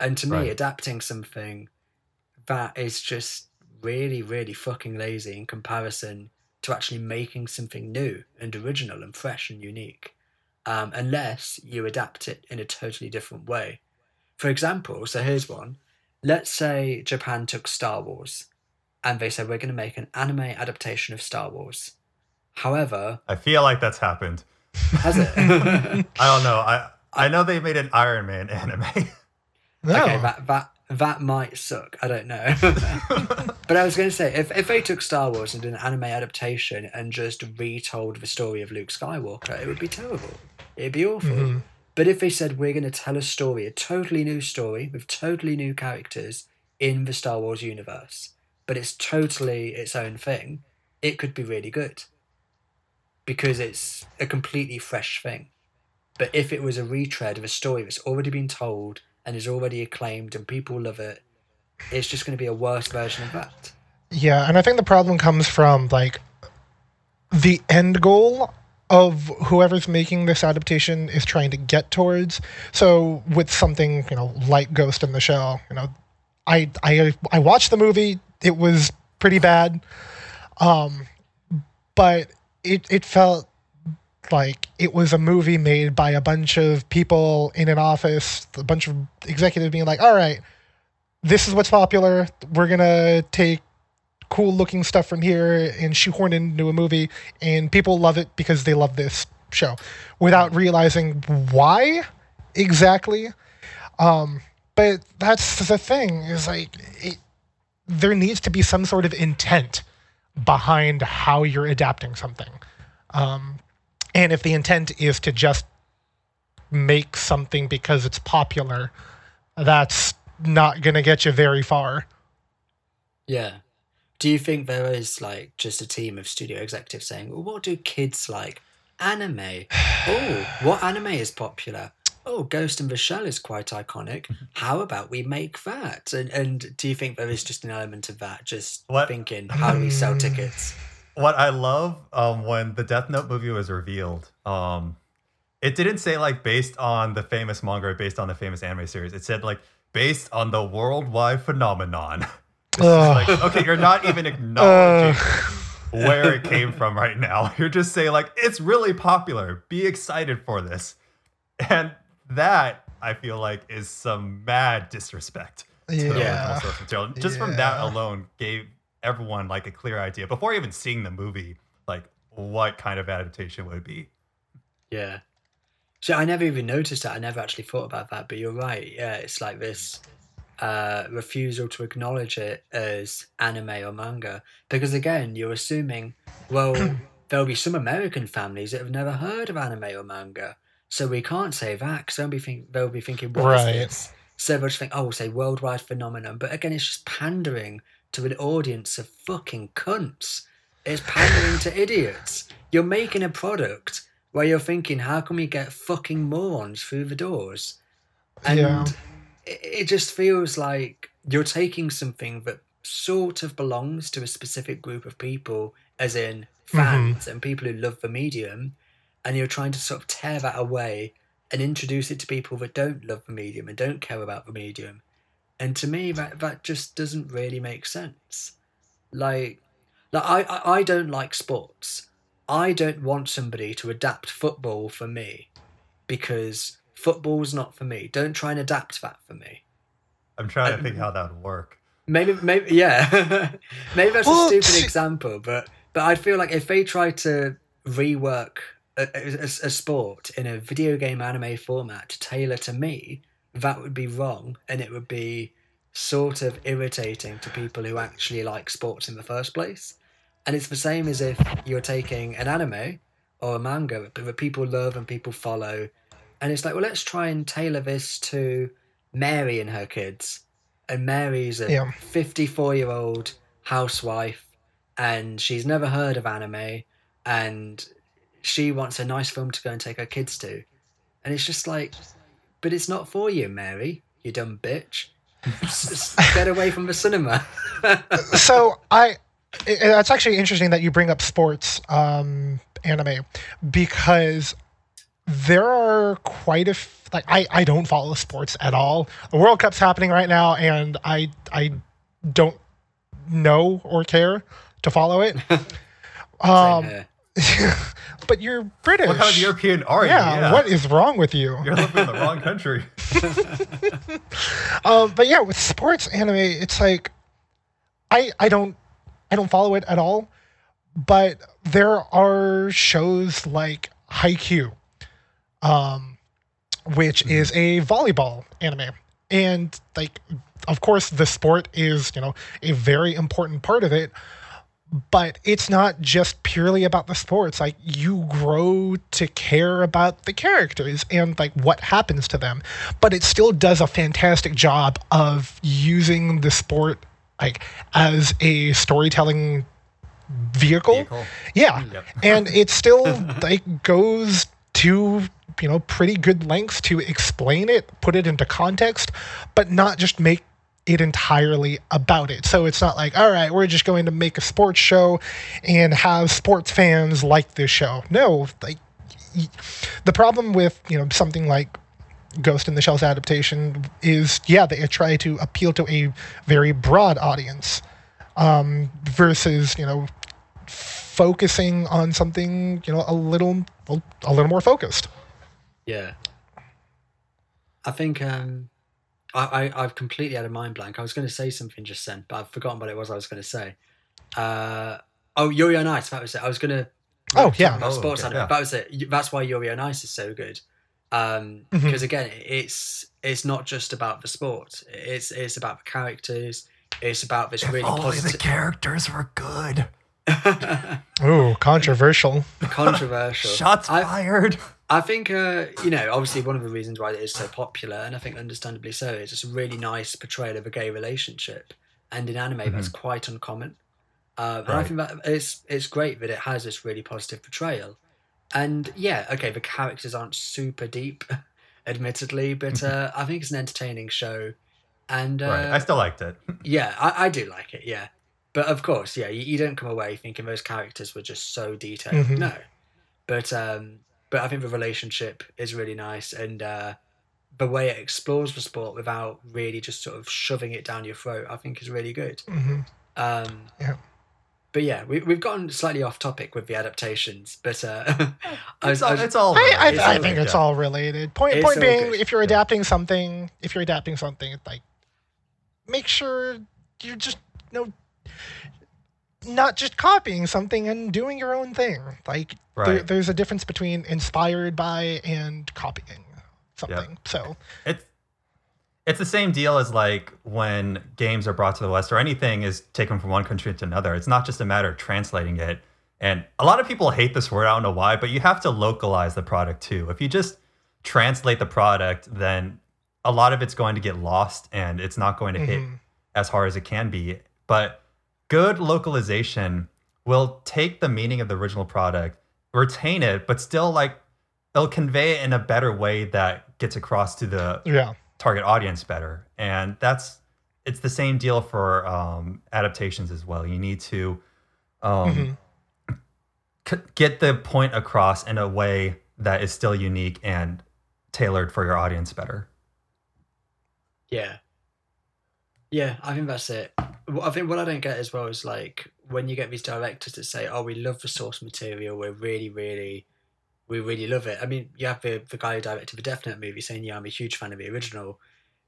And to me, Right. adapting something that is just really, really fucking lazy in comparison to actually making something new and original and fresh and unique. Um, unless you adapt it in a totally different way. For example, so here's one. Let's say Japan took Star Wars and they said, we're going to make an anime adaptation of Star Wars. However, I feel like that's happened. has it? I don't know. I I know they made an Iron Man anime. no. Okay, that that that might suck. I don't know. but I was going to say, if if they took Star Wars and did an anime adaptation and just retold the story of Luke Skywalker, it would be terrible. It'd be awful. Mhm. But if they said we're going to tell a story, a totally new story with totally new characters in the Star Wars universe, but it's totally its own thing, it could be really good because it's a completely fresh thing. But if it was a retread of a story that's already been told and is already acclaimed and people love it, it's just going to be a worse version of that. Yeah, and I think the problem comes from like the end goal of whoever's making this adaptation is trying to get towards. So with something, you know, like Ghost in the Shell, you know, I I I watched the movie, it was pretty bad. Um but it it felt like it was a movie made by a bunch of people in an office, a bunch of executives being like, "All right, this is what's popular. We're going to take cool looking stuff from here and shoehorn into a movie and people love it because they love this show without realizing why exactly um but that's the thing is like it, there needs to be some sort of intent behind how you're adapting something um and if the intent is to just make something because it's popular that's not going to get you very far Yeah. Do you think there is like just a team of studio executives saying, well, what do kids like? Anime. Oh, what anime is popular? Oh, Ghost in the Shell is quite iconic. How about we make that? And and do you think there is just an element of that? Just What- thinking, how do we sell tickets? what I love um, when the Death Note movie was revealed, um, it didn't say like based on the famous manga or based on the famous anime series. It said like based on the worldwide phenomenon. Like, okay, you're not even acknowledging where it came from right now. You're just saying like it's really popular. Be excited for this, and that I feel like is some mad disrespect Yeah. Just from that alone gave everyone like a clear idea before even seeing the movie, like what kind of adaptation would it be. Yeah. So I never even noticed that. I never actually thought about that. But you're right. Yeah, it's like this uh, refusal to acknowledge it as anime or manga. Because again, you're assuming, well, there'll be some American families that have never heard of anime or manga. So we can't say that because they'll be, think- they'll be thinking, what is Right. this? So they'll just think, oh, we'll say worldwide phenomenon. But again, it's just pandering to an audience of fucking cunts. It's pandering to idiots. You're making a product where you're thinking, how can we get fucking morons through the doors? And Yeah. it, it just feels like you're taking something that sort of belongs to a specific group of people, as in mm-hmm. fans and people who love the medium, and you're trying to sort of tear that away and introduce it to people that don't love the medium and don't care about the medium. And to me, that that just doesn't really make sense. Like, like I, I, I don't like sports. I don't want somebody to adapt football for me because football's not for me. Don't try and adapt that for me. I'm trying to think how that would work. Maybe, maybe, yeah. maybe that's Well, a stupid see- example, but but I feel like if they try to rework a, a, a sport in a video game anime format to tailor to me, that would be wrong, and it would be sort of irritating to people who actually like sports in the first place. And it's the same as if you're taking an anime or a manga that people love and people follow, and it's like, well, let's try and tailor this to Mary and her kids. And Mary's a Yeah. 54 year old housewife, and she's never heard of anime, and she wants a nice film to go and take her kids to. And it's just like, but it's not for you, Mary, you dumb bitch. Get away from the cinema. so I, it, it's actually interesting that you bring up sports um, anime because there are quite a f- like I, I don't follow sports at all. The World Cup's happening right now, and I I don't know or care to follow it. Um. but you're British. What kind of European are you? yeah, what is wrong with you? You're living in the wrong country. Um, but yeah, with sports anime, it's like I I don't I don't follow it at all. But there are shows like Haikyuu, um, which is a volleyball anime, and like of course the sport is you know a very important part of it. But it's not just purely about the sports. Like you grow to care about the characters and like what happens to them. But it still does a fantastic job of using the sport like as a storytelling vehicle. Vehicle. Yeah. Mm, yep. And it still like goes to you know pretty good lengths to explain it, put it into context, but not just make it entirely about it. So it's not like, all right, we're just going to make a sports show and have sports fans like this show. No, like the problem with you know something like Ghost in the Shell's adaptation is yeah they try to appeal to a very broad audience um, versus you know focusing on something you know a little a little more focused. Yeah, I think um, I, I have completely had a mind blank. I was going to say something just then, but I've forgotten what it was I was going to say. Uh, oh, Yuri on Ice. That was it. I was going to. Oh yeah, Oh, sports okay, anime. yeah. That was it. That's why Yuri on Ice is so good. Um, because again, it's it's not just about the sport. It's it's about the characters. It's about this really positive, characters were good. ooh controversial. controversial. Shots fired. I think, uh, you know, obviously one of the reasons why it is so popular, and I think understandably so, is it's a really nice portrayal of a gay relationship. And in anime, that's quite uncommon. Uh, and I think that it's, it's great that it has this really positive portrayal. And yeah, okay, the characters aren't super deep, admittedly, but uh, I think it's an entertaining show. And uh, right. I still liked it. yeah, I, I do like it. Yeah, but of course, yeah, you, you don't come away thinking those characters were just so detailed. Mhm. No, but um, but I think the relationship is really nice, and uh, the way it explores the sport without really just sort of shoving it down your throat, I think is really good. hmm Um, Yeah. But yeah, we, we've gotten slightly off topic with the adaptations, but uh, I It's all, I was- it's all I, related. I, It's I all think good, it's all related. Point It's point being, good, if you're yeah. adapting something, if you're adapting something, like make sure you're just you know not just copying something and doing your own thing. Like there, there's a difference between inspired by and copying something. So it's it's the same deal as like when games are brought to the West or anything is taken from one country to another. It's not just a matter of translating it. And a lot of people hate this word. I don't know why, but you have to localize the product too. If you just translate the product, then a lot of it's going to get lost and it's not going to hit Mhm. as hard as it can be. But good localization will take the meaning of the original product, retain it, but still like it'll convey it in a better way that gets across to the yeah. target audience better. And that's it's the same deal for um, adaptations as well. You need to um, Mhm. c- get the point across in a way that is still unique and tailored for your audience better. Yeah. Yeah, I think that's it. What- I think what I don't get as well is like when you get these directors that say, "Oh, we love the source material. We're really, really, we really love it." I mean, you have the the guy who directed the Death Note movie saying, "Yeah, I'm a huge fan of the original,"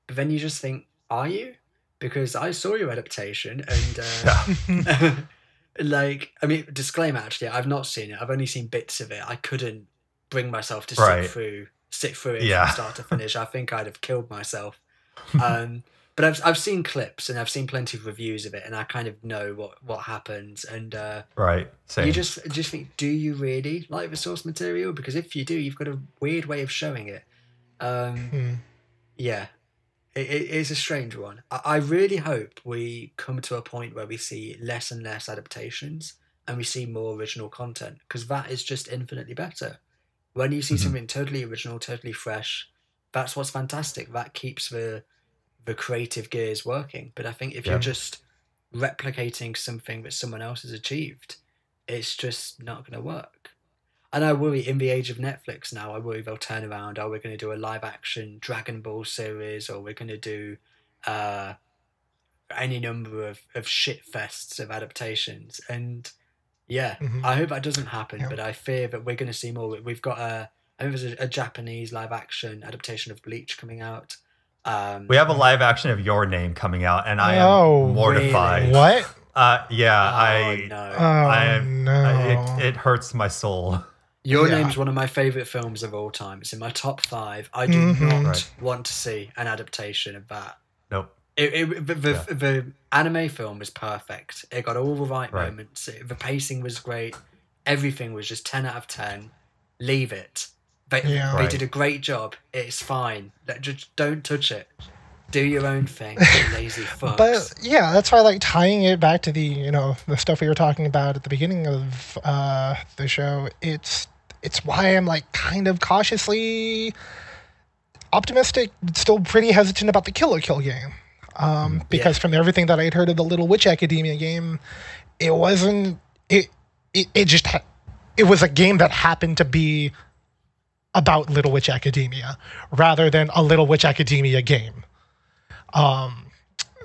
but then you just think, "Are you?" Because I saw your adaptation, and uh, like, I mean, disclaimer. Actually, I've not seen it. I've only seen bits of it. I couldn't bring myself to Right. sit through sit through it Yeah. from start to finish. I think I'd have killed myself. Um, but I've I've seen clips and I've seen plenty of reviews of it, and I kind of know what what happens. And uh, right. Same. you just just think, do you really like the source material? Because if you do, you've got a weird way of showing it. Um, Mhm. yeah, it, it is a strange one. I, I really hope we come to a point where we see less and less adaptations and we see more original content because that is just infinitely better. When you see Mhm. something totally original, totally fresh, that's what's fantastic. That keeps the the creative gears working. But I think if Yeah. you're just replicating something that someone else has achieved, it's just not going to work. And I worry in the age of Netflix now, I worry they'll turn around. Oh, we're going to do a live action Dragon Ball series, or we're going to do uh, any number of, of shit fests of adaptations. And yeah, Mhm. I hope that doesn't happen, Yeah. but I fear that we're going to see more. We've got a, I think there's a, a Japanese live action adaptation of Bleach coming out. Um, we have a live action of your name coming out, and I am Oh, mortified. really? What? Uh, yeah, oh, I, no. Oh I am- no! I- it, it hurts my soul. Your Yeah. Name's one of my favorite films of all time. It's in my top five. I do Mhm. not Right. want to see an adaptation of that. Nope. It, it, the, the, Yeah. the anime film was perfect. It got all the right, Right. moments. It- the pacing was great. Everything was just 10 out of 10. Leave it. They, Yeah. they Right. did a great job. It's fine. Just don't touch it. Do your own thing, lazy fucks. But yeah, that's why like tying it back to the you know the stuff we were talking about at the beginning of uh, the show. It's it's why I'm like kind of cautiously optimistic, still pretty hesitant about the Kill la Kill game. Um, because Yeah. from everything that I'd heard of the Little Witch Academia game, it wasn't it it, it just ha- it was a game that happened to be about Little Witch Academia rather than a Little Witch Academia game. Um,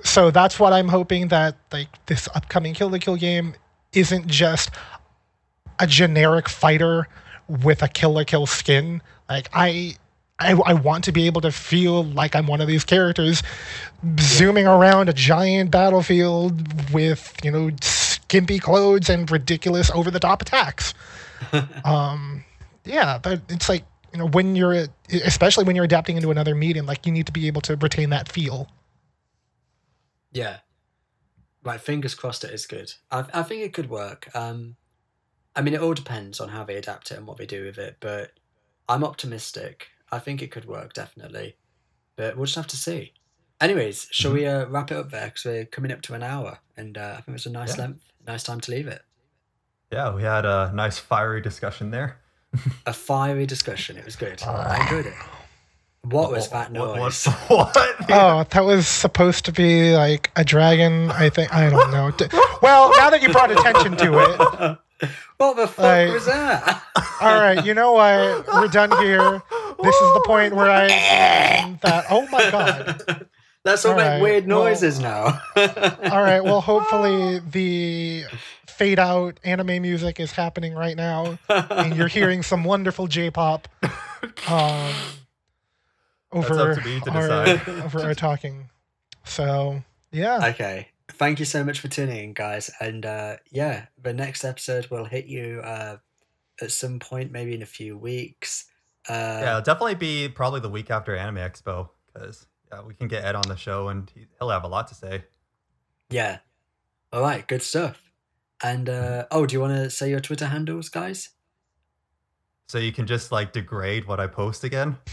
so that's what I'm hoping that like this upcoming Kill la Kill game isn't just a generic fighter with a Kill la Kill skin. Like I. I, I want to be able to feel like I'm one of these characters zooming around a giant battlefield with, you know, skimpy clothes and ridiculous over the top attacks. um, yeah, but it's like, you know, when you're, especially when you're adapting into another medium, like you need to be able to retain that feel. Yeah. Right, fingers crossed it is good. I, I think it could work. Um, I mean, it all depends on how they adapt it and what they do with it, but I'm optimistic. I think it could work, definitely. But we'll just have to see. Anyways, shall we uh, wrap it up there? Because we're coming up to an hour, and uh, I think it's a nice Yeah. length, nice time to leave it. Yeah, we had a nice fiery discussion there. A fiery discussion. It was good. I enjoyed it. What was that What- noise? What? what? Oh, that was supposed to be like a dragon. I think I don't know. D- Well, now that you brought attention to it, what the fuck I- was that? all right. You know what? We're done here. This is the point where I that. Oh my god. Let's all, All make right, weird well- noises now. All right. Well, hopefully the fade out anime music is happening right now, and you're hearing some wonderful J-pop. Um, over to our, over our talking. So yeah. Okay. Thank you so much for tuning in, guys. And uh, yeah, the next episode will hit you uh, at some point, maybe in a few weeks. Uh, Yeah, it'll definitely be probably the week after Anime Expo because yeah, we can get Ed on the show and he'll have a lot to say. yeah. All right. Good stuff. And uh, oh, do you want to say your Twitter handles, guys? So you can just like degrade what I post again.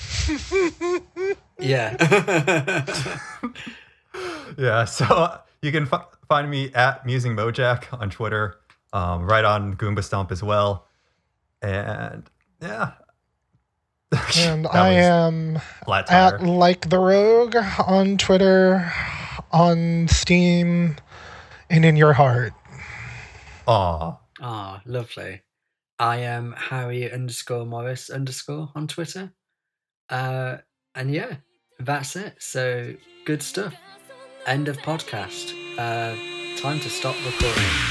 Yeah. yeah, so you can f- find me at Musing Mojak on Twitter, um, right on Goomba Stomp as well. And yeah. and I am at like the rogue on Twitter, on Steam, and in your heart. Aw. Ah, lovely. I am Harry underscore Morris underscore on Twitter. Uh, and yeah, that's it. So good stuff. End of podcast. Uh, time to stop recording.